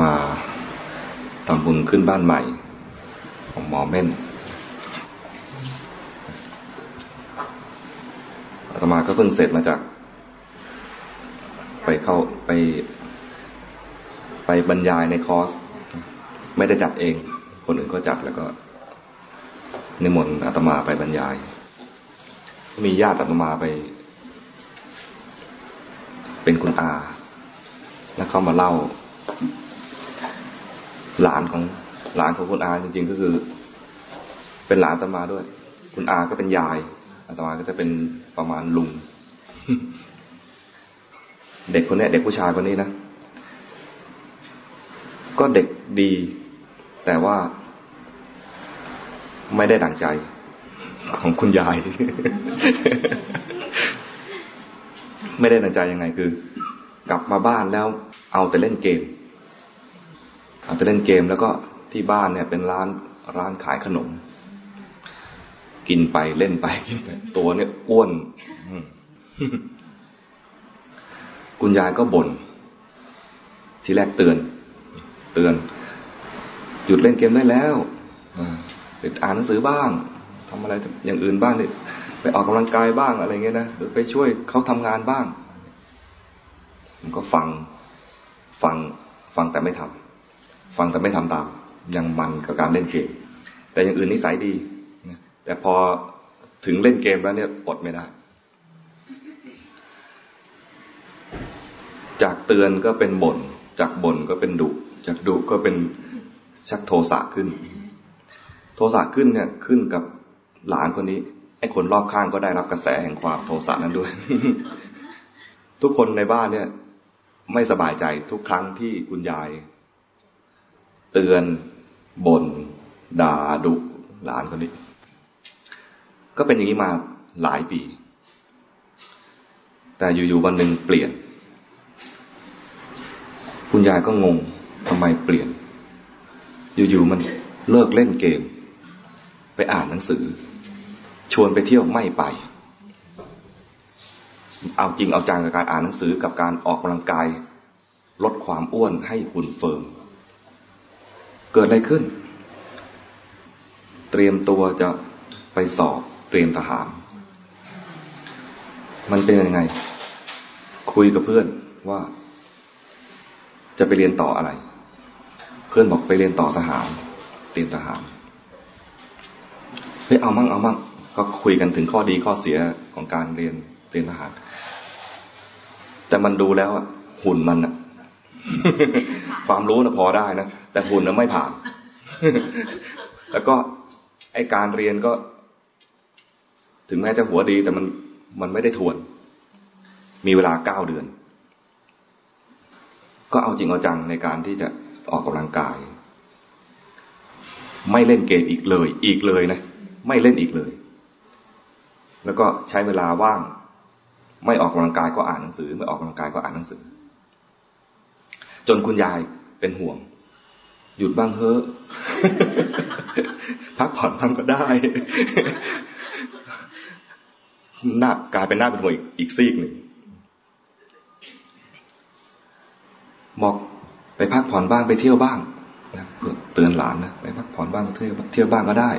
มาทำบุญขึ้นบ้านใหม่ ของหมอเม่นอาตมาก็เพิ่งเสร็จมาจาก ไปเข้าไป ไปบรรยายในคอร์ส ไม่ได้จัดเอง คนอื่นก็จัดแล้วก็นิมนต์อาตมาไปบรรยาย มีญาติอาตมาไป เป็นคุณอา แล้วเขามาเล่า หลานของหลานของคุณอาจริง ๆ ก็คือ เป็นหลานตมาด้วย คุณอาก็เป็นยายอาตมาก็จะเป็นประมาณลุง เด็กคนนี้เด็กผู้ชายคนนี้นะ ก็เด็กดี แต่ว่า ไม่ได้ดังใจของคุณยาย ไม่ได้ดังใจยังไงคือ กลับมาบ้านแล้วเอาแต่เล่นเกม อาแต่เล่นเกมแล้วก็ที่บ้านเนี่ยเป็นร้านร้านขายขนม กินไปเล่นไปกินไปตัวเนี่ยอ้วนคุณยายก็บน่นทีแรกเตือน เตือน หยุดเล่นเกมได้แล้วไปอ่านหนังสือบ้างทำอะไรอย่างอื่นบ้างเนี่ยไปออกกำลังกายบ้างอะไรเงี้ยนะหรือไปช่วยเขาทำงานบ้างผมก็ฟังฟังฟังแต่ไม่ทำ ฟังแต่ไม่ทำตาม ยังมันกับการเล่นเกม แต่อย่างอื่นนิสัยดี แต่พอถึงเล่นเกมแล้วเนี่ยอดไม่ได้ จากเตือนก็เป็นบ่น จากบ่นก็เป็นดุ จากดุก็เป็นชักโทสะขึ้น โทสะขึ้นเนี่ยขึ้นกับหลานคนนี้ไอ้คนรอบข้างก็ได้รับกระแสแห่งความโทสะนั้นด้วย ทุกคนในบ้านเนี่ย ไม่สบายใจทุกครั้งที่คุณยาย เตือนบน่นด่าดุหลานคนนี้ ก็เป็นอย่างนี้มาหลายปี แต่อยู่ๆวันหนึ่งเปลี่ยน คุณยายก็งงทำไมเปลี่ยน อยู่ๆมันเลิกเล่นเกม ไปอ่านหนังสือ ชวนไปเที่ยวไม่ไป เอาจริงเอาจังกับการอ่านหนังสือกับการออกกำลังกาย ลดความอ้วนให้หุ่นเฟิร์ม เกิดอะไรขึ้น เตรียมตัวจะไปสอบเตรียมทหาร มันเป็นยังไง คุยกับเพื่อนว่า จะไปเรียนต่ออะไร เพื่อนบอกไปเรียนต่อทหาร เตรียมทหารเฮ้ยเอามั่งเอามั่งก็คุยกันถึงข้อดีข้อเสียของการเรียนเตรียมทหาร แต่มันดูแล้วอะหุ่นมันอะ ความรู้นะพอได้นะ แต่หุ่นนะไม่ผ่าน แล้วก็ไอการเรียนก็ ถึงแม้จะหัวดี แต่มันมันไม่ได้ทวน มีเวลาเก้าเดือน ก็เอาจริงเอาจังในการที่จะออกกำลังกาย ไม่เล่นเกมอีกเลย อีกเลยนะ ไม่เล่นอีกเลย แล้วก็ใช้เวลาว่าง ไม่ออกกำลังกายก็อ่านหนังสือ ไม่ออกกำลังกายก็อ่านหนังสือ จนคุณยายเป็นห่วง หยุดบ้างเถอะพักผ่อนบ้างก็ได้หน้ากลายเป็นหน้าเป็นห่วงอีกซีกหนึ่งบอกไปพักผ่อนบ้างไปเที่ยวบ้างนะเพื่อเตือนหลานนะไปพักผ่อนบ้างเที่ยวเที่ยวบ้างก็ได้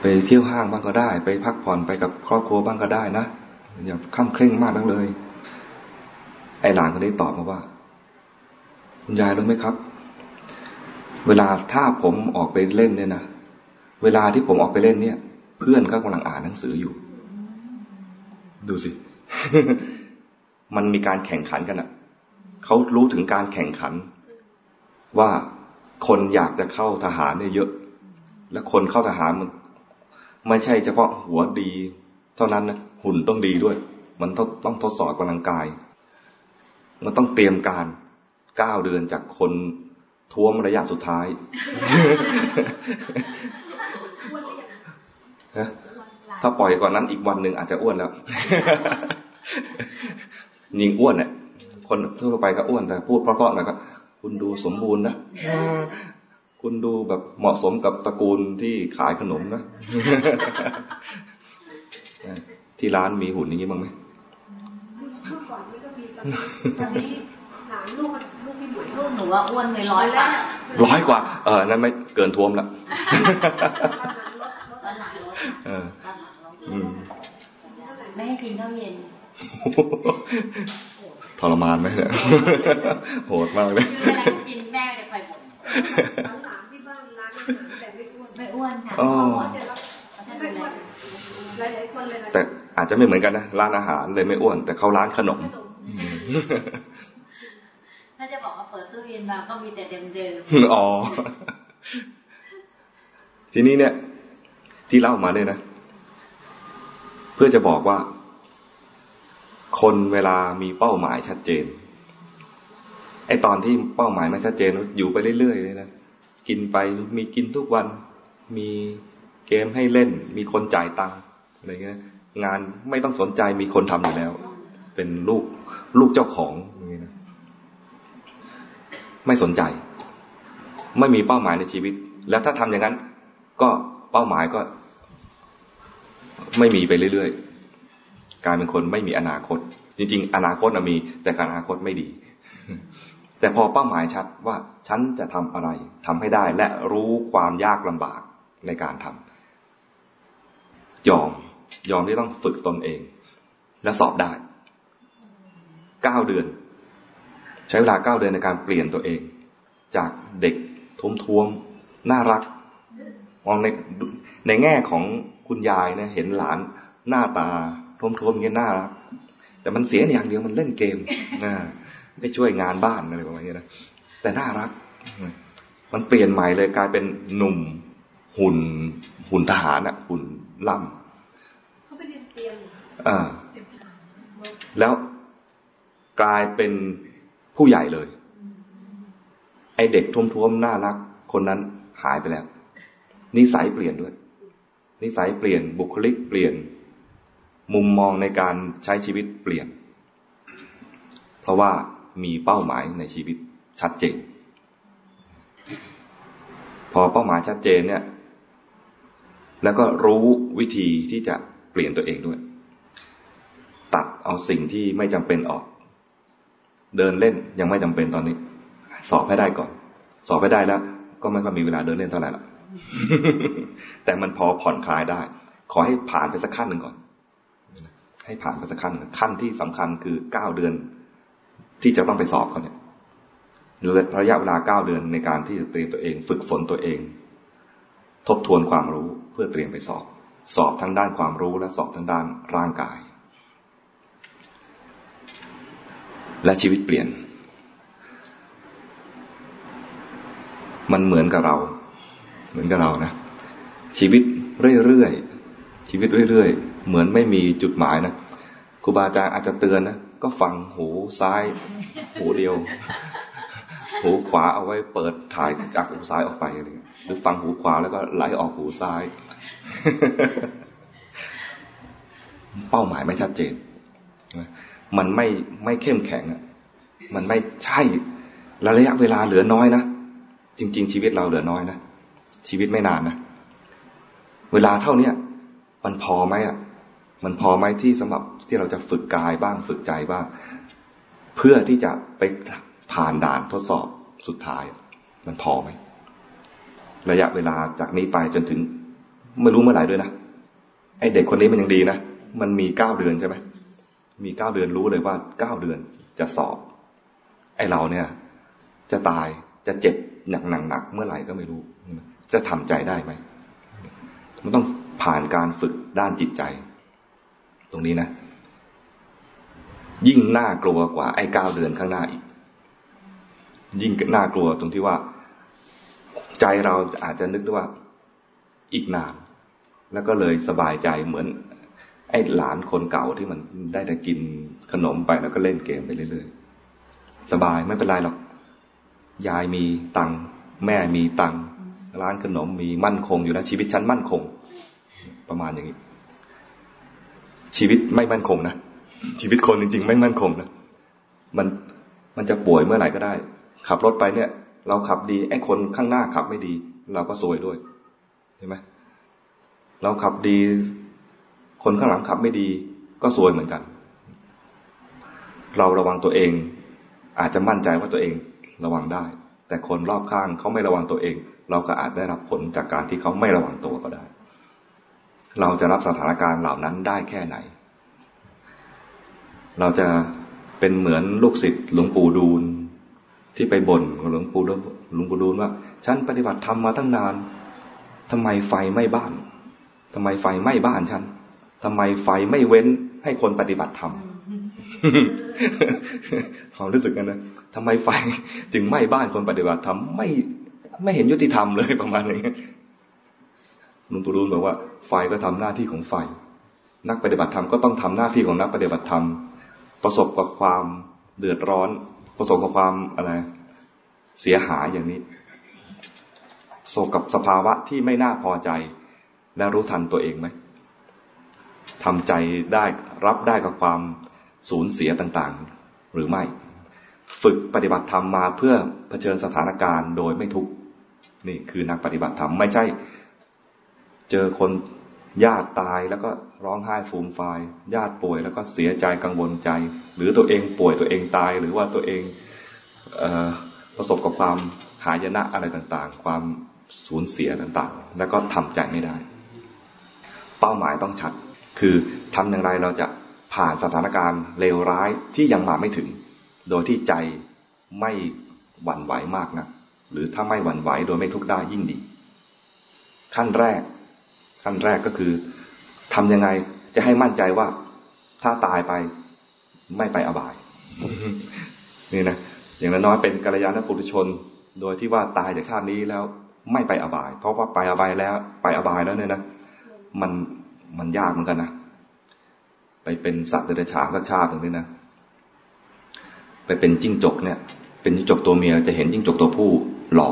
ไปเที่ยวห้างบ้างก็ได้ ไปพักผ่อนไปกับครอบครัวบ้างก็ได้นะอย่าข้ามเคร่งมากนักเลย ไอ้หลานคนนี้ตอบมาว่า คุณยายรู้ไหมครับ เวลาถ้าผมออกไปเล่นเนี่ยนะเวลาที่ผมออกไปเล่นเนี่ย เพื่อนก็กำลังอ่านหนังสืออยู่ ดูสิ มันมีการแข่งขันกันอะ่ะเขารู้ถึงการแข่งขัน ว่าคนอยากจะเข้าทหารเนี่ยเยอะ และคนเข้าทหารมันไม่ใช่เฉพาะหัวดี เท่านั้นนะหุ่นต้องดีด้วย มันต้องต้องทดสอบกำลังกาย มันต้องเตรียมการ เก้าเดือนจากคนท้วมระยะสุดท้ายถ้าปล่อยก่อนนั้นอีกวันหนึ่งอาจจะอ้วนแล้วยิงอ้วนเนี่ยคนทั่วไปก็อ้วนแต่พูดเพราะๆหน่อยก็คุณดูสมบูรณ์นะคุณดูแบบเหมาะสมกับตระกูลที่ขายขนมนะ ที่ร้านมีหุ่นอย่างนี้บ้างไหมเมื่อก่อนนี่ก็มีตอนนี้ห ลานลูกลูกพี่บุ๋ยลูกหนูว่าอ้วนเลยร้อยกว่าร้อยกว่า เออนั่นไม่เกินท่วมละเออไม่ให้กินข้าวเย็นทรมานไหมเนี่ยโหดมากเลยเวลากินแม่จะคอยบ่นถามที่บ้านร้านแต่ไม่อ้วนไม่อ้วนค่ะไม่อ้วนแต่อาจจะไม่เหมือนกันนะ ร้านอาหารเลยไม่อ้วน แต่เขาร้านขนมถ้าจะบอกว่าเปิดตู้เย็นมาก็มีแต่เดิมๆ อ๋อ ทีนี้เนี่ย ที่เล่ามาเนี่ยนะ เพื่อจะบอกว่า คนเวลามีเป้าหมายชัดเจน ไอตอนที่เป้าหมายไม่ชัดเจน อยู่ไปเรื่อยๆเลยนะ กินไปมีกินทุกวัน มีเกมให้เล่น มีคนจ่ายตังค์อะไรเงี้ย งานไม่ต้องสนใจมีคนทำอยู่แล้ว เป็นลูกลูกเจ้าของอย่างเงี้ยนะ ไม่สนใจ ไม่มีเป้าหมายในชีวิต แล้วถ้าทำอย่างนั้น ก็เป้าหมายก็ ไม่มีไปเรื่อยๆกลายเป็นคนไม่มีอนาคต จริง ๆ อนาคตมี แต่การอนาคตไม่ดี แต่พอเป้าหมายชัดว่าฉันจะทำอะไรทำให้ได้ และรู้ความยากลำบากในการทำยอมยอมที่ต้องฝึกตนเอง และสอบได้เก้าเดือน ช้เวลาเก้าเดือนในการเปลี่ยนตัวเอง จากเด็กทุ้มท้วมน่ารักมองในในแง่ของคุณยายเนี่ยเห็นหลานหน้าตาทุ้มท้วมเงี้ยน่ารักแต่มันเสียอย่างเดียวมันเล่นเกมนะไม่ช่วยงานบ้านอะไรประมาณนี้นะแต่น่ารัก มันเปลี่ยนใหม่เลยกลายเป็นหนุ่มหุ่นหุ่นทหารอะหุ่นล่ำเขาไปเรียนเตรียมอ่าแล้วกลายเป็น ผู้ใหญ่เลย ไอเด็กท้วมๆน่ารัก คนนั้นหายไปแล้ว นิสัยเปลี่ยนด้วย นิสัยเปลี่ยนบุคลิกเปลี่ยน มุมมองในการใช้ชีวิตเปลี่ยน เพราะว่ามีเป้าหมายในชีวิตชัดเจน พอเป้าหมายชัดเจนเนี่ย แล้วก็รู้วิธีที่จะเปลี่ยนตัวเองด้วย ตัดเอาสิ่งที่ไม่จำเป็นออก เดินเล่นยังไม่จำเป็นตอนนี้ สอบให้ได้ก่อน สอบให้ได้แล้ว ก็ไม่ค่อยมีเวลาเดินเล่นเท่าไหร่ละแต่มันพอผ่อนคลายได้ ขอให้ผ่านไปสักขั้นหนึ่งก่อน ให้ผ่านไปสักขั้นขั้นที่สำคัญคือเก้าเดือน ที่จะต้องไปสอบเขาเนี่ยระยะเวลาเก้าเดือนในการที่จะเตรียมตัวเอง ฝึกฝนตัวเอง ทบทวนความรู้เพื่อเตรียมไปสอบ สอบทั้งด้านความรู้และสอบทั้งด้านร่างกาย และชีวิตเปลี่ยน มันเหมือนกับเรา เหมือนกับเรานะ ชีวิตเรื่อยๆ ชีวิตเรื่อยๆ เหมือนไม่มีจุดหมายนะครูบาอาจารย์อาจจะเตือนนะ ก็ฟังหูซ้าย หูเดียว หูขวาเอาไว้เปิดถ่ายจากหูซ้ายออกไปอะไรหรือฟังหูขวาแล้วก็ไหลออกหูซ้าย เป้าหมายไม่ชัดเจน มันไม่ไม่เข้มแข็งอะมันไม่ใช่ระยะเวลาเหลือน้อยนะจริง ๆ ชีวิตเราเหลือน้อยนะชีวิตไม่นานนะเวลาเท่าเนี้ยมันพอไหมอะมันพอไหมที่สำหรับที่เราจะฝึกกายบ้างฝึกใจบ้าง เพื่อที่จะไปผ่านด่านทดสอบสุดท้าย มันพอไหมระยะเวลาจากนี้ไปจนถึงไม่รู้เมื่อไหร่ด้วยนะไอเด็กคนนี้มันยังดีนะมันมีเก้าเดือนใช่ไหม มีเก้าเดือนรู้เลยว่าเก้าเดือนจะสอบ ไอเราเนี่ย จะตายจะเจ็บหนักหนักหนักเมื่อไหร่ก็ไม่รู้ จะทำใจได้ไหม มันต้องผ่านการฝึกด้านจิตใจ ตรงนี้นะ ยิ่งน่ากลัวกว่าไอ้เก้าเดือนข้างหน้าอีก ยิ่งน่ากลัวตรงที่ว่า ใจเราอาจจะนึกว่าอีกนานแล้วก็เลยสบายใจเหมือน ไอ้หลานคนเก่าที่มันได้แต่กินขนมไปแล้วก็เล่นเกมไปเรื่อยๆ สบายไม่เป็นไรหรอก ยายมีตังแม่มีตังร้านขนมมีมั่นคงอยู่แล้วชีวิตฉันมั่นคง ประมาณอย่างนี้ ชีวิตไม่มั่นคงนะชีวิตคนจริง ๆ ไม่มั่นคงนะมันมันจะป่วยเมื่อไหร่ก็ได้ ขับรถไปเนี่ย เราขับดีไอ้คนข้างหน้าขับไม่ดี เราก็ซวยด้วยใช่ไหมเราขับดี คนข้างหลังขับไม่ดี ก็ซวยเหมือนกัน เราระวังตัวเอง อาจจะมั่นใจว่าตัวเองระวังได้ แต่คนรอบข้างเขาไม่ระวังตัวเอง เราก็อาจได้รับผลจากการที่เขาไม่ระวังตัวก็ได้ เราจะรับสถานการณ์เหล่านั้นได้แค่ไหน เราจะเป็นเหมือนลูกศิษย์หลวงปู่ดูลที่ไปบ่นหลวงปู่หลวงปู่ดูลว่า ฉันปฏิบัติธรรมมาตั้งนานทำไมไฟไม่บ้านทำไมไฟไม่บ้านฉัน ทำไมไฟไม่เว้นให้คนปฏิบัติธรรมความรู้สึกกันนะทำไมไฟจึงไหม้บ้านคนปฏิบัติธรรมไม่ไม่เห็นยุติธรรมเลยประมาณนี้หลวงปู่ดูลบอกว่า ไฟก็ทำหน้าที่ของไฟ นักปฏิบัติธรรมก็ต้องทำหน้าที่ของนักปฏิบัติธรรม ประสบกับความเดือดร้อน ประสบกับความอะไร เสียหายอย่างนี้ประสบกับสภาวะที่ไม่น่าพอใจ และรู้ทันตัวเองไหม ทำใจได้รับได้กับความสูญเสียต่างๆ หรือไม่ ฝึกปฏิบัติธรรมมาเพื่อเผชิญสถานการณ์โดยไม่ทุกข์นี่คือนักปฏิบัติธรรมไม่ใช่ เจอคนญาติตายแล้วก็ร้องไห้ฟูมฟายญาติป่วยแล้วก็เสียใจกังวลใจ หรือตัวเองป่วยตัวเองตาย หรือว่าตัวเองเอประสบกับความหายนะอะไรต่างๆ ความสูญเสียต่างๆ แล้วก็ทำใจไม่ได้ เป้าหมายต้องชัด คือทำอย่างไรเราจะผ่านสถานการณ์เลวร้ายที่ยังมาไม่ถึง โดยที่ใจไม่หวั่นไหวมากนะหรือถ้าไม่หวั่นไหวโดยไม่ทุกข์ได้ยิ่งดี ขั้นแรก ขั้นแรกก็คือทำยังไงจะให้มั่นใจว่า ถ้าตายไปไม่ไปอบาย นี่นะอย่างน้อยเป็นกัลยาณปุถุชน โดยที่ว่าตายจากชาตินี้แล้วไม่ไปอบาย เพราะว่าไปอบายแล้ว ไปอบายแล้วเนี่ยนะมัน มันยากเหมือนกันนะไปเป็นสัตว์เดรัจฉานสักชาติหนึ่งนี่นะไปเป็นจิ้งจกเนี่ย เป็นจิ้งจกตัวเมียจะเห็นจิ้งจกตัวผู้หล่อ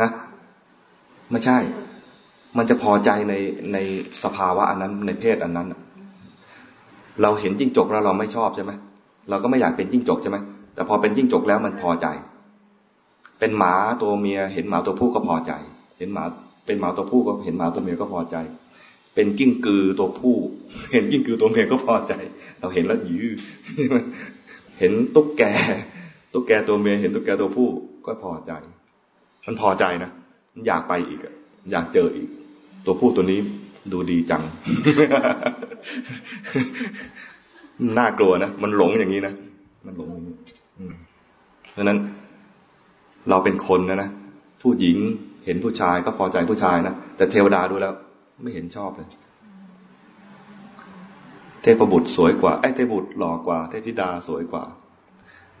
ฮะไม่ใช่ มันจะพอใจในในสภาวะอันนั้นในเพศอันนั้นเราเห็นจิ้งจกแล้วเราไม่ชอบใช่ไหมเราก็ไม่อยากเป็นจิ้งจกใช่ไหมแต่พอเป็นจิ้งจกแล้วมันพอใจ เป็นหมาตัวเมีย เห็นหมาตัวผู้ก็พอใจ เห็นหมา เป็นหมาตัวผู้ก็เห็นหมาตัวเมียก็พอใจ เป็นกิ้งกือตัวผู้ เห็นกิ้งกือตัวเมียก็พอใจ เราเห็นแล้วยื้อเห็นตุ๊กแก ตุ๊กแกตัวเมียเห็นตุ๊กแกตัวผู้ก็พอใจ มันพอใจนะมันอยากไปอีกอยากเจออีก ตัวผู้ตัวนี้ดูดีจัง น่ากลัวนะ มันหลงอย่างนี้นะ มันหลงอย่างนี้เพราะนั้น เราเป็นคนนะนะ ผู้หญิง เห็นผู้ชายก็พอใจผู้ชายนะแต่เทวดาดูแล้ว ไม่เห็นชอบเลย เทพบุตรสวยกว่าไอ้เทพบุตรหล่อกว่า เทพธิดาสวยกว่า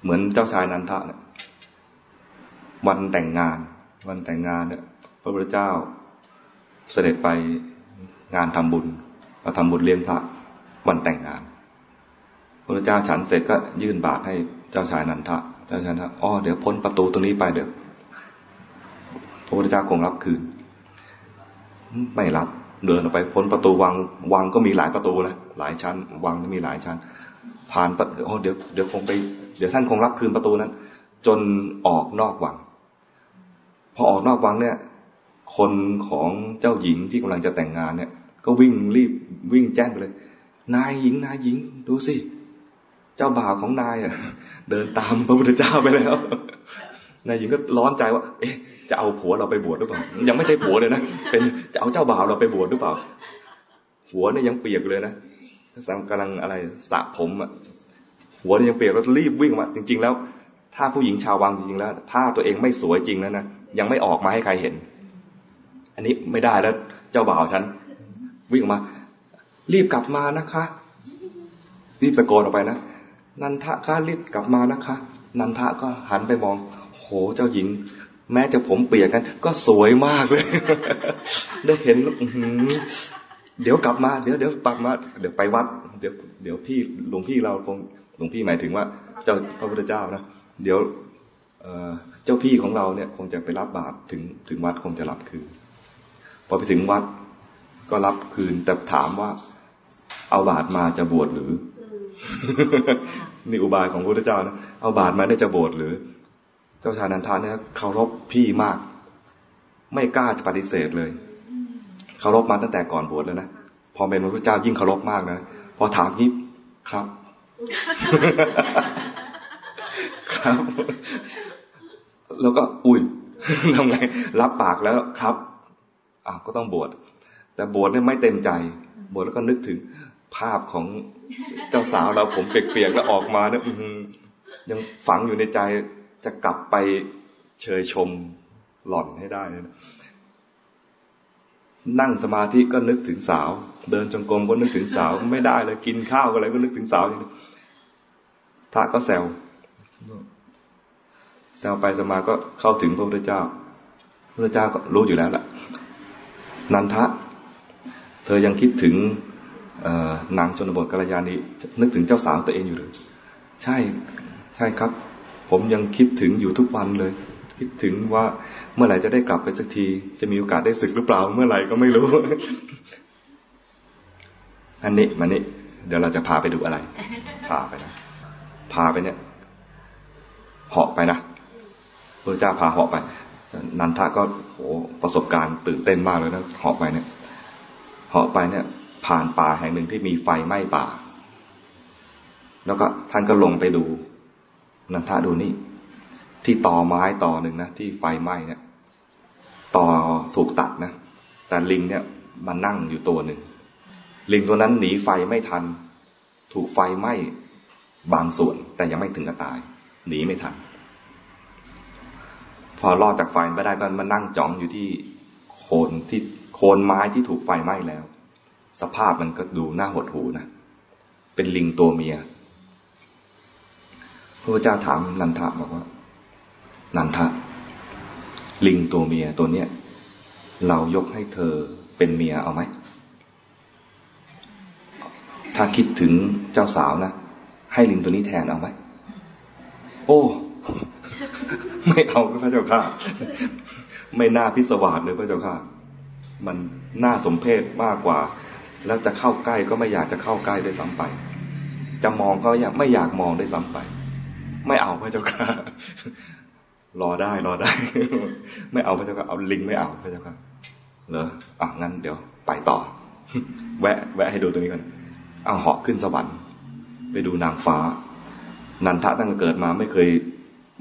เหมือนเจ้าชายนันทะเนี่ยวันแต่งงาน วันแต่งงานเนี่ยพระพุทธเจ้าเสด็จไปงานทำบุญเราทำบุญเลี้ยงพระวันแต่งงาน พระพุทธเจ้าฉันเสร็จก็ยื่นบาตรให้เจ้าชายนันทะ เจ้าชายนันทะอ๋อเดี๋ยวพ้นประตูตรงนี้ไปเดี๋ยว ระพุทธเจ้าคงรับคืน ไม่รับ เดินออกไปพ้นประตูวัง วังก็มีหลายประตูนะ หลายชั้น วังก็มีหลายชั้น ผ่านโอ้เดี๋ยว เดี๋ยวคงไป เดี๋ยวท่านคงรับคืนประตูนั้น จนออกนอกวัง พอออกนอกวังเนี่ย คนของเจ้าหญิงที่กำลังจะแต่งงานเนี่ย ก็วิ่งรีบวิ่งแจ้งไปเลย นายหญิง นายหญิง ดูสิ เจ้าบ่าวของนายอะ เดินตามพระพุทธเจ้าไปแล้ว นายหญิงก็ร้อนใจว่า เอ๊ะ จะเอาผัวเราไปบวชหรือเปล่า ยังไม่ใช่ผัวเลยนะ เป็นจะเอาเจ้าบ่าวเราไปบวชหรือเปล่า หัวเนี่ยยังเปียกเลยนะกำลังอะไรสระผมอะ หัวเนี่ยยังเปียกแล้วรีบวิ่งมา จริง ๆ แล้ว ถ้าผู้หญิงชาววังจริงๆแล้ว ถ้าตัวเองไม่สวยจริงแล้วนะ ยังไม่ออกมาให้ใครเห็น อันนี้ไม่ได้แล้ว เจ้าบ่าวฉัน วิ่งมา รีบกลับมานะคะ รีบตะโกนออกไปนะ นันทะข้ารีบกลับมานะคะ นันทะก็หันไปมอง โหเจ้าหญิง แม้จะผมเปียกกัน ก็สวยมากเลย ได้เห็นเดี๋ยวกลับมาเดี๋ยวเดี๋ยวปักมาเดี๋ยวไปวัด เดี๋ยวเดี๋ยวพี่หลวงพี่เราคงหลวงพี่หมายถึงว่า เจ้าพระพุทธเจ้านะเดี๋ยวเจ้าพี่ของเราเนี่ย คงจะไปรับบาตรถึงถึงวัดคงจะรับคืน พอไปถึงวัดก็รับคืนแต่ถามว่า เอาบาตรมาจะบวชหรือ นี่อุบายของพระพุทธเจ้านะเอาบาตรมาได้จะบวชหรือ เจ้าชายนันทาเนี่ยเคารพพี่มาก ไม่กล้าจะปฏิเสธเลยเคารพมาตั้งแต่ก่อนบวชแล้วนะพอเป็นพระพุทธเจ้ายิ่งเคารพมากนะพอถามนี้ครับ ครับ แล้วก็อุ้ยทำไงรับปากแล้วครับอะก็ต้องบวชแต่บวชเนี่ยไม่เต็มใจ บวชแล้วก็นึกถึง ภาพของเจ้าสาวเราผมเปียกๆแล้วออกมาเนี่ยยังฝังอยู่ในใจจะกลับไปเชยชมหล่อนให้ได้นะนั่งสมาธิก็นึกถึงสาว เดินจงกรมก็นึกถึงสาว ไม่ได้เลยกินข้าวอะไรก็นึกถึงสาวอย่างนี้พระก็แซวแซวไปสมาก็เข้าถึงพระพุทธเจ้า พระพุทธเจ้าก็รู้อยู่แล้วล่ะนันทะ เธอยังคิดถึง นางชนบทกัลยาณีนึกถึงเจ้าสาวตัวเองอยู่หรือใช่ใช่ครับ ผมยังคิดถึงอยู่ทุกวันเลย คิดถึงว่าเมื่อไหร่จะได้กลับไปสักที จะมีโอกาสได้ศึกหรือเปล่า เมื่อไหร่ก็ไม่รู้ อันนี้มานี่เดี๋ยวเราจะพาไปดูอะไร พาไปนะพาไปเนี่ยเหาะไปนะพระเจ้าพาเหาะไปนันทะก็โหประสบการณ์ตื่นเต้นมากเลยนะเหาะไปเนี่ยเหาะไปเนี่ย ผ่านป่าแห่งหนึ่งที่มีไฟไหม้ป่า แล้วก็ท่านก็ลงไปดูนันทะดูนี่ ที่ต่อไม้ต่อหนึ่งนะที่ไฟไหม้เนี่ยต่อถูกตัดนะ แต่ลิงเนี่ยมันนั่งอยู่ตัวหนึ่ง ลิงตัวนั้นหนีไฟไม่ทัน ถูกไฟไหม้บางส่วน แต่ยังไม่ถึงกับตาย หนีไม่ทัน พอรอดจากไฟไม่ได้ก็มานั่งจ้องอยู่ที่โคนที่โคนไม้ที่ถูกไฟไหม้แล้ว สภาพมันก็ดูน่าหดหูนะ เป็นลิงตัวเมีย พระพุทธเจ้าถามนันทะบอกว่า นันทะ ลิงตัวเมียตัวเนี้ยเรายกให้เธอเป็นเมียเอาไหม ถ้าคิดถึงเจ้าสาวนะ ให้ลิงตัวนี้แทนเอาไหม โอ้ ไม่เอาพระเจ้าค่ะไม่น่าพิศวาสเลยพระเจ้าค่ะมันน่าสมเพชมากกว่า แล้วจะเข้าใกล้ก็ไม่อยากจะเข้าใกล้ได้ซ้ำไป จะมองเขาอยากไม่อยากมองได้ซ้ำไป ไม่เอาพระเจ้าค่ะรอได้รอได้ ไม่เอาพระเจ้าค่ะเอาลิงไม่เอาพระเจ้าค่ะเหรออะงั้นเดี๋ยวไปต่อ แวะ แวะให้ดูตรงนี้กันเอาเหาะขึ้นสวรรค์ ไปดูนางฟ้า นันทะตั้งแต่เกิดมาไม่เคย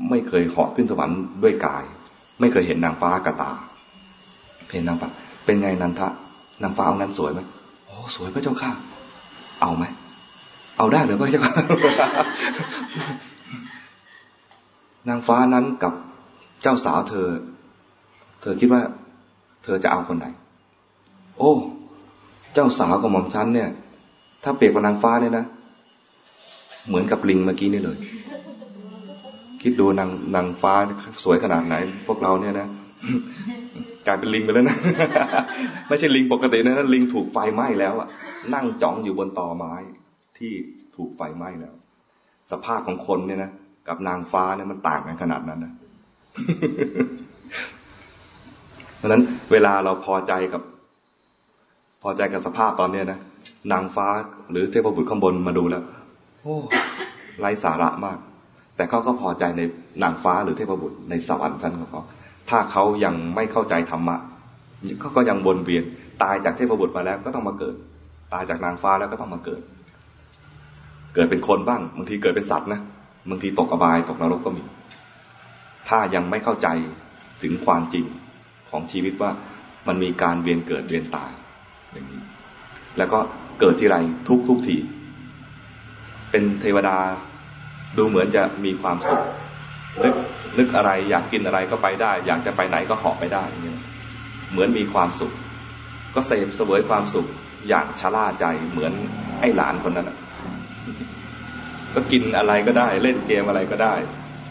ไม่เคยเหาะขึ้นสวรรค์ด้วยกาย ไม่เคยเห็นนางฟ้ากระตาเห็นนางฟ้าเป็นไงนันทะนางฟ้าเอานั้นสวยไหม อ้สวยพระเจ้าค่ะเอาไหม เอาได้หรือพระเจ้าค่ะนางฟ้านั้นกับเจ้าสาวเธอ เธอคิดว่า เธอจะเอาคนไหน โอ้ เจ้าสาวกับหม่อมชั้นเนี่ย ถ้าเปรียบกับนางฟ้าเนี่ยนะ เหมือนกับลิงเมื่อกี้นี่เลย คิดดูนางนางฟ้าสวยขนาดไหน พวกเราเนี่ยนะ กลายเป็นลิงไปแล้วนะ ไม่ใช่ลิงปกตินะลิงถูกไฟไหม้แล้วอะนั่งจ้องอยู่บนตอไม้ที่ถูกไฟไหม้แล้ว สภาพของคนเนี่ยนะกับนางฟ้าเนี่ยมันต่างกันขนาดนั้นนะเพราะนั้นเวลาเราพอใจกับ พอใจกับสภาพตอนเนี้ยนะนางฟ้าหรือเทพบุตรข้างบนมาดูแล้วโอ้ไร้สาระมาก แต่เขาก็พอใจในนางฟ้าหรือเทพบุตรในสวรรค์ชั้นของเขา ถ้าเขายังไม่เข้าใจธรรมะเขาก็ยังวนเวียน ตายจากเทพบุตรมาแล้วก็ต้องมาเกิด ตายจากนางฟ้าแล้วก็ต้องมาเกิด เกิดเป็นคนบ้างบางทีเกิดเป็นสัตว์นะบางทีตกอบายตกนรกก็มี ถ้ายังไม่เข้าใจถึงความจริงของชีวิตว่ามันมีการเวียนเกิดเวียนตายอย่างนี้ แล้วก็เกิดที่ไรทุกทุกที เป็นเทวดาดูเหมือนจะมีความสุข นึกนึกอะไรอยากกินอะไรก็ไปได้ อยากจะไปไหนก็เหาะไปได้เงี้ยเหมือนมีความสุข ก็เสพเสวยความสุข อย่างชะล่าใจเหมือนไอ้หลานคนนั้นก็กินอะไรก็ได้ เล่นเกมอะไรก็ได้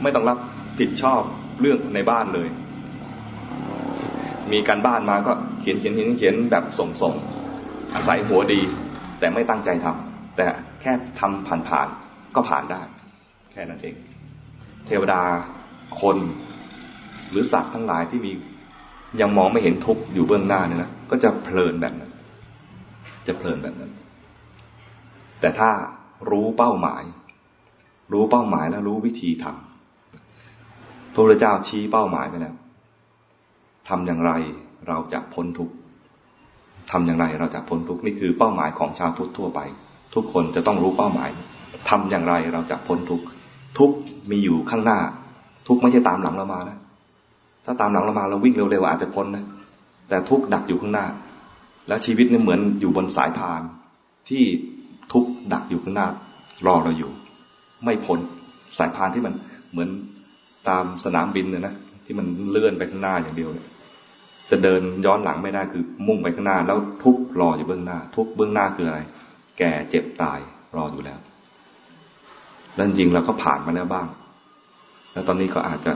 ไม่ต้องรับผิดชอบเรื่องในบ้านเลย มีการบ้านมาก็เขียนเขียนเขียนเขียนแบบส่งส่งอาศัยหัวดี แต่ไม่ตั้งใจทำแต่แค่ทำผ่านๆก็ผ่านได้ แค่นั้นเอง เทวดาคน หรือสัตว์ทั้งหลายที่มียังมองไม่เห็นทุกข์อยู่เบื้องหน้าเนี่ยนะก็จะเพลินแบบนั้น จะเพลินแบบนั้น แต่ถ้ารู้เป้าหมาย รู้เป้าหมายแล้วรู้วิธีทำพระพุทธเจ้าชี้เป้าหมายไปแล้วทำอย่างไรเราจะพ้นทุกข์ทำอย่างไรเราจะพ้นทุกข์นี่คือเป้าหมายของชาวพุทธทั่วไป ทุกคนจะต้องรู้เป้าหมายทำอย่างไรเราจะพ้นทุกข์ ทุกมีอยู่ข้างหน้า ทุกไม่ใช่ตามหลังเรามานะ ถ้าตามหลังเรามาเราวิ่งเร็วๆอาจจะพ้นนะ แต่ทุกดักอยู่ข้างหน้า แล้วชีวิตนี่เหมือนอยู่บนสายพาน ที่ทุกดักอยู่ข้างหน้ารอเราอยู่ ไม่พ้นสายพานที่มันเหมือนตามสนามบินเนี่ยนะที่มันเลื่อนไปข้างหน้าอย่างเดียวเนี่ยจะเดินย้อนหลังไม่ได้คือมุ่งไปข้างหน้า แล้วทุกรออยู่เบื้องหน้า ทุกเบื้องหน้าคืออะไร แก่เจ็บตายรออยู่แล้ว แล้วจริงเราก็ผ่านมาแล้วบ้าง แล้วตอนนี้ก็อาจจะ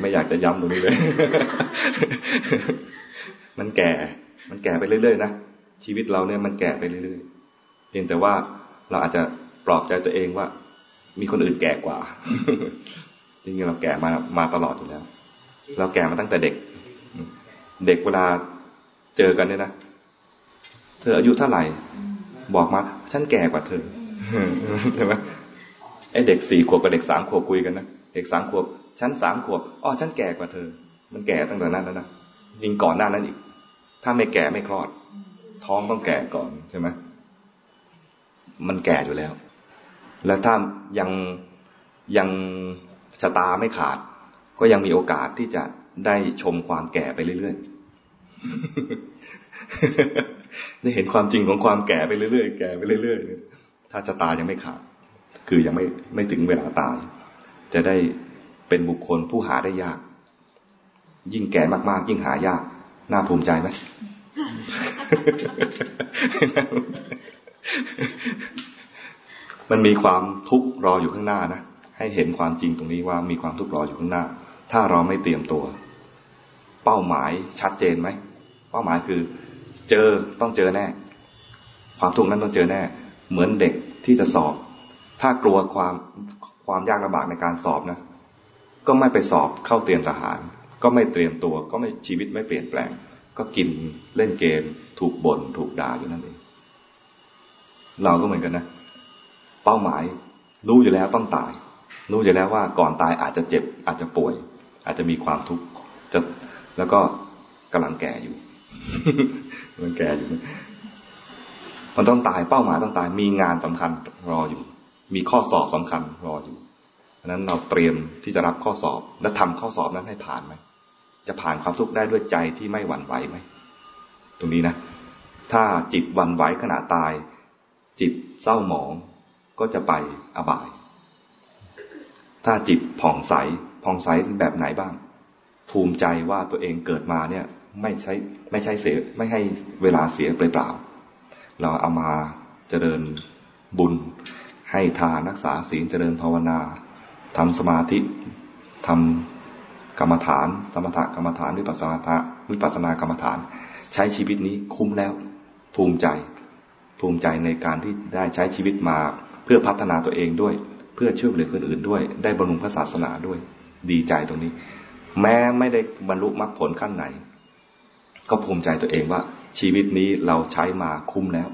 ไม่อยากจะย้ำตรงนี้เลย มันแก่ มันแก่ไปเรื่อยๆนะ ชีวิตเราเนี่ยมันแก่ไปเรื่อยๆ เพียงแต่ว่าเราอาจจะปลอบใจตัวเองว่า มีคนอื่นแก่กว่า จริงๆเราแก่มา มาตลอดอยู่แล้ว เราแก่มาตั้งแต่เด็ก เด็กเวลาเจอกันเนี่ยนะ เธออายุเท่าไหร่ บอกมา ฉันแก่กว่าเธอใช่ไหมไอเด็กสี่ขวบกับเด็กสามขวบคุยกันนะเด็กสามขวบฉันสามขวบอ๋อฉันแก่กว่าเธอ มันแก่ตั้งแต่นั้นแล้วนะยิงก่อนหน้านั้นอีก ถ้าไม่แก่ไม่คลอด ท้องต้องแก่ก่อนใช่ไหมมันแก่อยู่แล้ว แล้วถ้ายังยังชะตาไม่ขาด ก็ยังมีโอกาสที่จะได้ชมความแก่ไปเรื่อยๆ ได้เห็นความจริงของความแก่ไปเรื่อยๆ แก่ไปเรื่อยๆ ถ้าชะตายังไม่ขาด คือยังไม่ไม่ถึงเวลาตาย จะได้เป็นบุคคลผู้หาได้ยาก ยิ่งแก่มากๆ ยิ่งหายาก น่าภูมิใจไหม มันมีความทุกข์รออยู่ข้างหน้านะ ให้เห็นความจริงตรงนี้ว่ามีความทุกข์รออยู่ข้างหน้า ถ้าเราไม่เตรียมตัว เป้าหมายชัดเจนไหม เป้าหมายคือ เจอต้องเจอแน่ ความทุกข์นั้นต้องเจอแน่ เหมือนเด็กที่จะสอบ ถ้ากลัวความความยากลำบากในการสอบนะ ก็ไม่ไปสอบเข้าเตรียมทหาร ก็ไม่เตรียมตัวก็ไม่ชีวิตไม่เปลี่ยนแปลง ก็กินเล่นเกม ถูกบน่นถูกด่าอยู่นั่นเองเราก็เหมือนกันนะ เป้าหมายรู้อยู่แล้วต้องตาย รู้อยู่แล้วว่าก่อนตายอาจจะเจ็บอาจจะป่วย อาจจะมีความทุกข์จะแล้วก็กำลังแก่อยู่ มันแก่อยู่มันต้องตายเป้าหมายต้องตาย มีงานสำคัญรออยู่ มีข้อสอบสำคัญรออยู่เพราะนั้นเราเตรียมที่จะรับข้อสอบ และทำข้อสอบนั้นให้ผ่านไหมจะผ่านความทุกข์ได้ด้วยใจที่ไม่หวั่นไหวไหมตรงนี้นะ ถ้าจิตหวั่นไหวขณะตาย จิตเศร้าหมองก็จะไปอบาย ถ้าจิตผ่องใสผ่องใสแบบไหนบ้าง ภูมิใจว่าตัวเองเกิดมาเนี่ย ไม่ใช้ไม่ใช่เสียไม่ให้เวลาเสียเปล่าๆเราเอามาเจริญบุญ ให้ทานรักษาศีลเจริญภาวนาทำสมาธิทำกรรมฐาน สมถกรรมฐานวิปัสสนาวิปัสสนากรรมฐาน ใช้ชีวิตนี้คุ้มแล้ว ภูมิใจ ภูมิใจในการที่ได้ใช้ชีวิตมาเพื่อพัฒนาตัวเองด้วย เพื่อช่วยเหลือคนอื่นด้วย ได้บรรลุพระศาสนาด้วย ดีใจตรงนี้ แม้ไม่ได้บรรลุมรรคผลขั้นไหน ก็ภูมิใจตัวเองว่า ชีวิตนี้เราใช้มาคุ้มแล้ว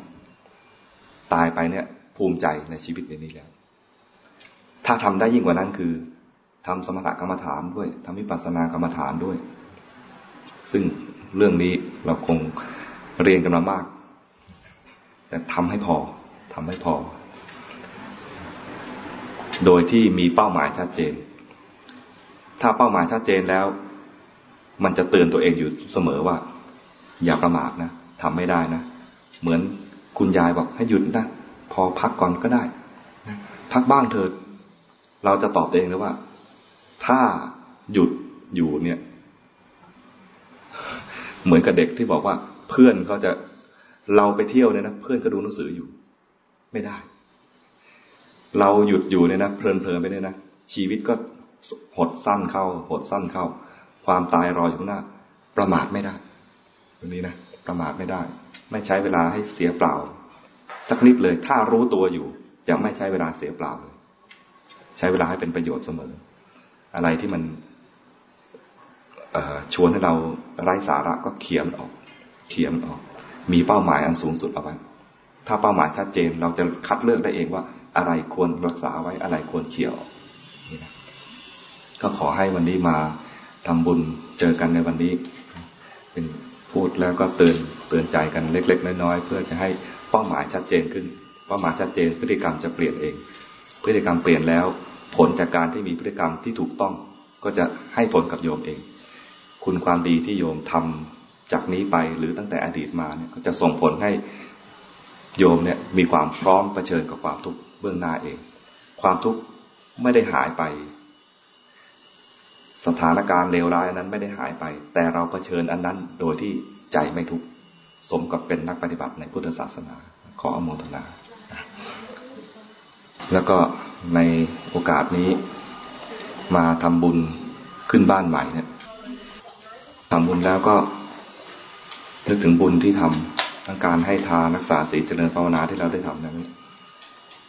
ตายไปเนี่ย ภูมิใจในชีวิตในนี้แล้ว ถ้าทำได้ยิ่งกว่านั้นคือทำสมถกรรมฐานด้วยทำวิปัสสนากรรมฐานด้วย ซึ่งเรื่องนี้เราคงเรียนกันมามาก แต่ทำให้พอทำให้พอ โดยที่มีเป้าหมายชัดเจน ถ้าเป้าหมายชัดเจนแล้วมันจะเตือนตัวเองอยู่เสมอว่า อย่าประมาทนะทำไม่ได้นะ เหมือนคุณยายบอกให้หยุดนะ พอพักก่อนก็ได้ พักบ้างเถิด เราจะตอบเองเลยว่า ถ้าหยุดอยู่เนี่ย เหมือนกับเด็กที่บอกว่า เพื่อนเขาจะเราไปเที่ยวเนี่ยนะเพื่อนก็ดูหนังสืออยู่ ไม่ได้ เราหยุดอยู่เนี่ยนะเพลินๆไปเนี่ยนะชีวิตก็หดสั้นเข้า หดสั้นเข้า ความตายรออยู่ข้างหน้า ประมาทไม่ได้ ตรงนี้นะประมาทไม่ได้ ไม่ใช้เวลาให้เสียเปล่า สักนิดเลย ถ้ารู้ตัวอยู่ จะไม่ใช้เวลาเสียเปล่าเลย ใช้เวลาให้เป็นประโยชน์เสมอ อะไรที่มันชวนให้เราไร้สาระก็เขียนออก เขียนออก มีเป้าหมายอันสูงสุดเอาไว้ถ้าเป้าหมายชัดเจนเราจะคัดเลือกได้เองว่า อะไรควรรักษาไว้อะไรควรเขี่ยวนี่นะก็ขอให้วันนี้มาทำบุญเจอกันในวันนี้เป็น พูดแล้วก็เตือนเตือนใจกันเล็ก ๆ น้อยๆเพื่อจะให้เป้าหมายชัดเจนขึ้นเป้าหมายชัดเจนพฤติกรรมจะเปลี่ยนเอง พฤติกรรมเปลี่ยนแล้ว ผลจากการที่มีพฤติกรรมที่ถูกต้องก็จะให้ผลกับโยมเอง คุณความดีที่โยมทำจากนี้ไปหรือตั้งแต่อดีตมาเนี่ยก็จะส่งผลให้โยมเนี่ยมีความพร้อมเผชิญกับความทุกข์เบื้องหน้าเอง ความทุกข์ไม่ได้หายไป สถานการณ์เลวร้ายนั้นไม่ได้หายไป แต่เราเผชิญอันนั้นโดยที่ใจไม่ทุกข์สมกับเป็นนักปฏิบัติในพุทธศาสนา ขออโมทนา แล้วก็ในโอกาสนี้มาทำบุญขึ้นบ้านใหม่เนี่ยทำบุญแล้วก็นึกถึงบุญที่ทำทั้งการให้ทานรักษาศีลเจริญภาวนาที่เราได้ทำนั้น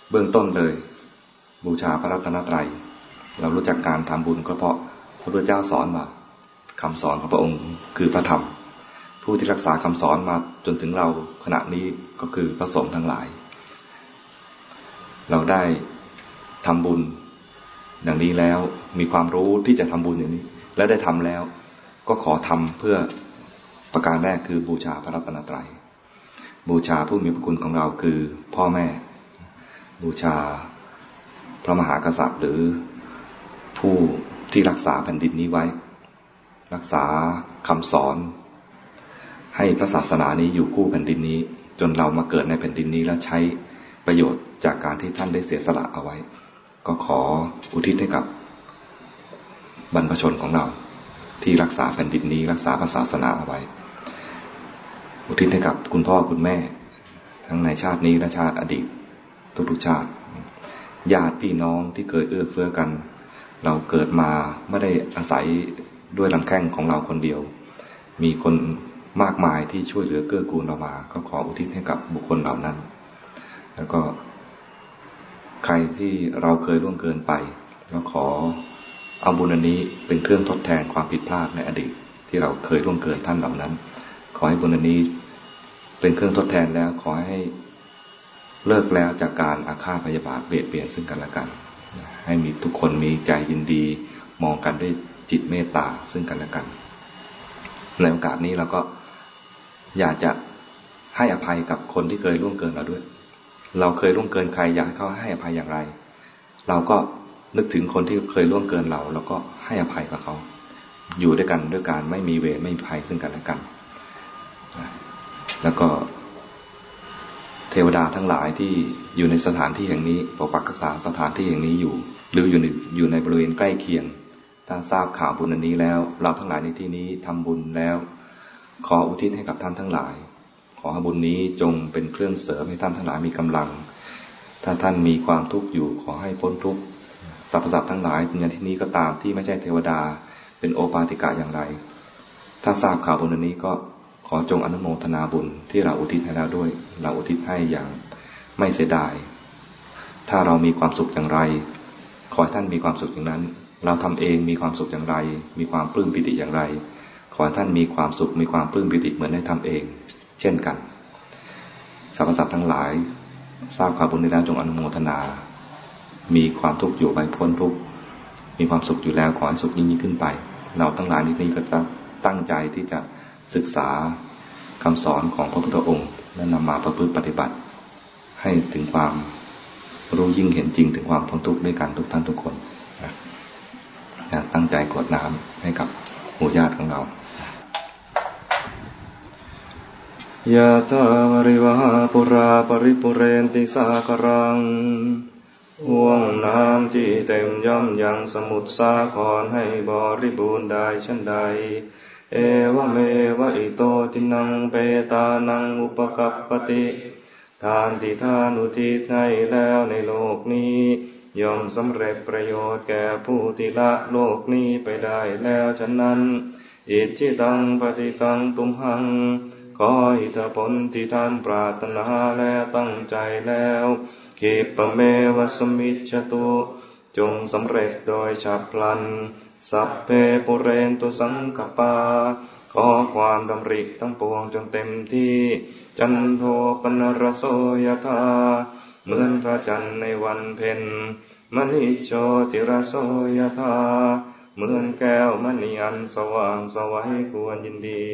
เบื้องต้นเลย บูชาพระรัตนตรัย เรารู้จักการทำบุญก็เพราะ พระพุทธเจ้าสอนมาคำสอนของพระองค์คือพระธรรม ผู้ที่รักษาคำสอนมาจนถึงเราขณะนี้ก็คือพระสงฆ์ทั้งหลาย เราได้ทำบุญอย่างนี้แล้วมีความรู้ที่จะทำบุญอย่างนี้ และได้ทำแล้ว ก็ขอทำเพื่อประการแรกคือบูชาพระรัตนตรัย บูชาผู้มีพระคุณของเราคือพ่อแม่ บูชาพระมหากษัตริย์หรือผู้ ที่รักษาแผ่นดินนี้ไว้ รักษาคำสอน ให้พระศาสนานี้อยู่คู่แผ่นดินนี้ จนเรามาเกิดในแผ่นดินนี้แล้วใช้ประโยชน์จากการที่ท่านได้เสียสละเอาไว้ ก็ขออุทิศให้กับบรรพชนของเรา ที่รักษาแผ่นดินนี้ รักษาพระศาสนาเอาไว้ อุทิศให้กับคุณพ่อคุณแม่ ทั้งในชาตินี้และชาติอดีตทุกๆชาติญาติพี่น้องที่เคยเอื้อเฟื้อกัน เราเกิดมาไม่ได้อาศัยด้วยลำแข้งของเราคนเดียว มีคนมากมายที่ช่วยเหลือเกื้อกูลเรามา ก็ขออุทิศให้กับบุคคลเหล่านั้น แล้วก็ ใครที่เราเคยล่วงเกินไป ก็ขอเอาบุญอันนี้เป็นเครื่องทดแทนความผิดพลาดในอดีต ที่เราเคยล่วงเกินท่านเหล่านั้น ขอให้บุญอันนี้เป็นเครื่องทดแทนแล้วขอให้เลิกแล้วจากการอาฆาตพยาบาทเบียดเบียนซึ่งกันและกัน ให้มีทุกคนมีใจยินดี มองกันด้วยจิตเมตตาซึ่งกันและกัน ในโอกาสนี้เราก็อยากจะให้อภัยกับคนที่เคยล่วงเกินเราด้วย เราเคยล่วงเกินใครอยากให้เขาให้อภัยอย่างไร เราก็นึกถึงคนที่เคยล่วงเกินเรา แล้วก็ให้อภัยกับเขา อยู่ด้วยกันด้วยการไม่มีเวรไม่มีภัยซึ่งกันและกัน แล้วก็ เทวดาทั้งหลายที่อยู่ในสถานที่แห่งนี้ปกปักรักษาสถานที่แห่งนี้อยู่ หรืออยู่ในอยู่ในบริเวณใกล้เคียงถ้าทราบข่าวบุญอันนี้แล้ว เราทั้งหลายในที่นี้ทำบุญแล้ว ขออุทิศให้กับท่านทั้งหลาย ขอให้บุญนี้จงเป็นเครื่องเสริมให้ท่านทั้งหลายมีกำลัง ถ้าท่านมีความทุกข์อยู่ขอให้พ้นทุกข์สรรพสัตว์ทั้งหลายในที่นี้ก็ตามที่ไม่ใช่เทวดาเป็นโอปาติกะอย่างไร ถ้าทราบข่าวบุญนันนี้ก็ ขอจงอนุโมทนาบุญที่เราอุทิศให้แล้วด้วย เราอุทิศให้อย่างไม่เสียดาย ถ้าเรามีความสุขอย่างไร ขอให้ท่านมีความสุขอย่างนั้น เราทำเองมีความสุขอย่างไร มีความปลื้มปิติอย่างไร ขอท่านมีความสุขมีความปลื้มปิติเหมือนได้ทำเอง เช่นกันสรรพสัตว์ทั้งหลาย ทราบข่าวบุญนี้แล้วจงอนุโมทนา มีความทุกข์อยู่ไปพ้นทุกข์มีความสุขอยู่แล้วขอให้สุขยิ่งยิ่งขึ้นไป เราทั้งหลายนี้ก็จะตั้งใจที่จะ ศึกษาคำสอนของพระพุทธองค์ และนำมาประพฤติปฏิบัติ ให้ถึงความรู้ยิ่งเห็นจริงถึงความพ้นทุกข์ด้วยกันทุกท่านทุกคนนะตั้งใจกดน้ำให้กับหมู่ญาติของเรายะตาวริวหาปุราปริปุเรนติสาครังห่วงน้ำที่เต็มย่อมยังสมุทรสาครให้บริบูรณ์ได้ชันใด เอวเมวะอิโตตินังเปตานังอุปกัปปติทานที่ทานอุทิศให้แล้วในโลกนี้ ย่อมสำเร็จประโยชน์แก่ผู้ที่ละโลกนี้ไปได้แล้วฉะนั้น อิจิตังปฏิตังตุมหัง ขออิทธผลที่ท่านปรารถนาและตั้งใจแล้วกิปเมวสมิจตุ จงสำเร็จโดยฉับพลัน สัพเพปุเรนตุสังกปา ขอความดำริทั้งปวงจงเต็มที่ จันโทปนรโสยธาเหมือนพระจันทร์ในวันเพ็ญมณิโชติรโสยธาเหมือนแก้วมณีอันสว่างสวัยควรยินดี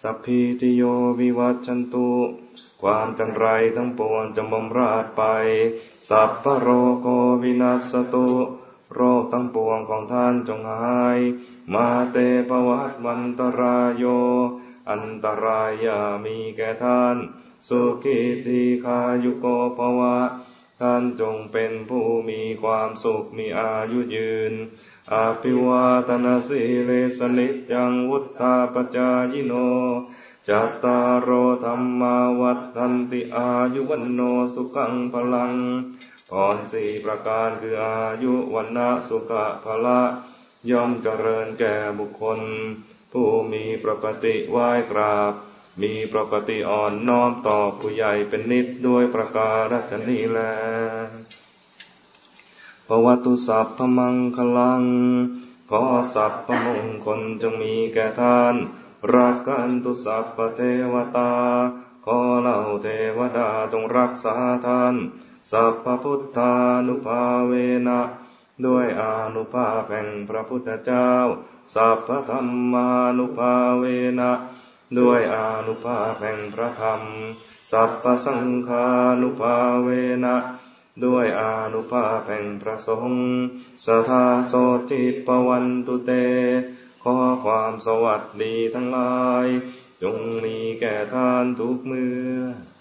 สัพพิติโยวิวัตชันตุ ความจันไรทั้งปวงจะบำราดไป สัพพโรโกวินัสตุ โรคทั้งปวงของท่านจงหาย มาเตปวัตวันตรายโย อันตรายามีแก่ท่าน สุขิติคายุโกภวะ ท่านจงเป็นผู้มีความสุขมีอายุยืน อาภิวาตนาสิเลสนิจังวุฒาปจายโนจัตตารโอธรรมาวัฏันติอายุวันโนสุขังพลังพรสี่ประการคืออายุวันนะสุขะพละ ย่อมเจริญแก่บุคคล ผู้มีประปติไหว้กราบ มีประปติอ่อนน้อมต่อผู้ใหญ่เป็นนิดด้วยประการฉนี้แล ภวตุสัพพมังคลัง ขอสัพพมงคลจงมีแก่ท่าน รักกันตุสัพพเทวตา ขอเหล่าเทวดาจงรักษาท่าน สัพพพุทธานุภาเวนะด้วยอนุภาพแห่งพระพุทธเจ้า สัพพธรรมานุภาเวนะด้วยอนุภาพแห่งพระธรรม สัพพสังฆานุภาเวนะ ด้วยอนุภาพแห่งพระสงฆ์สทาโสติปวันตุเต ขอความสวัสดีทั้งหลาย จงมีแก่ท่านทุกเมื่อ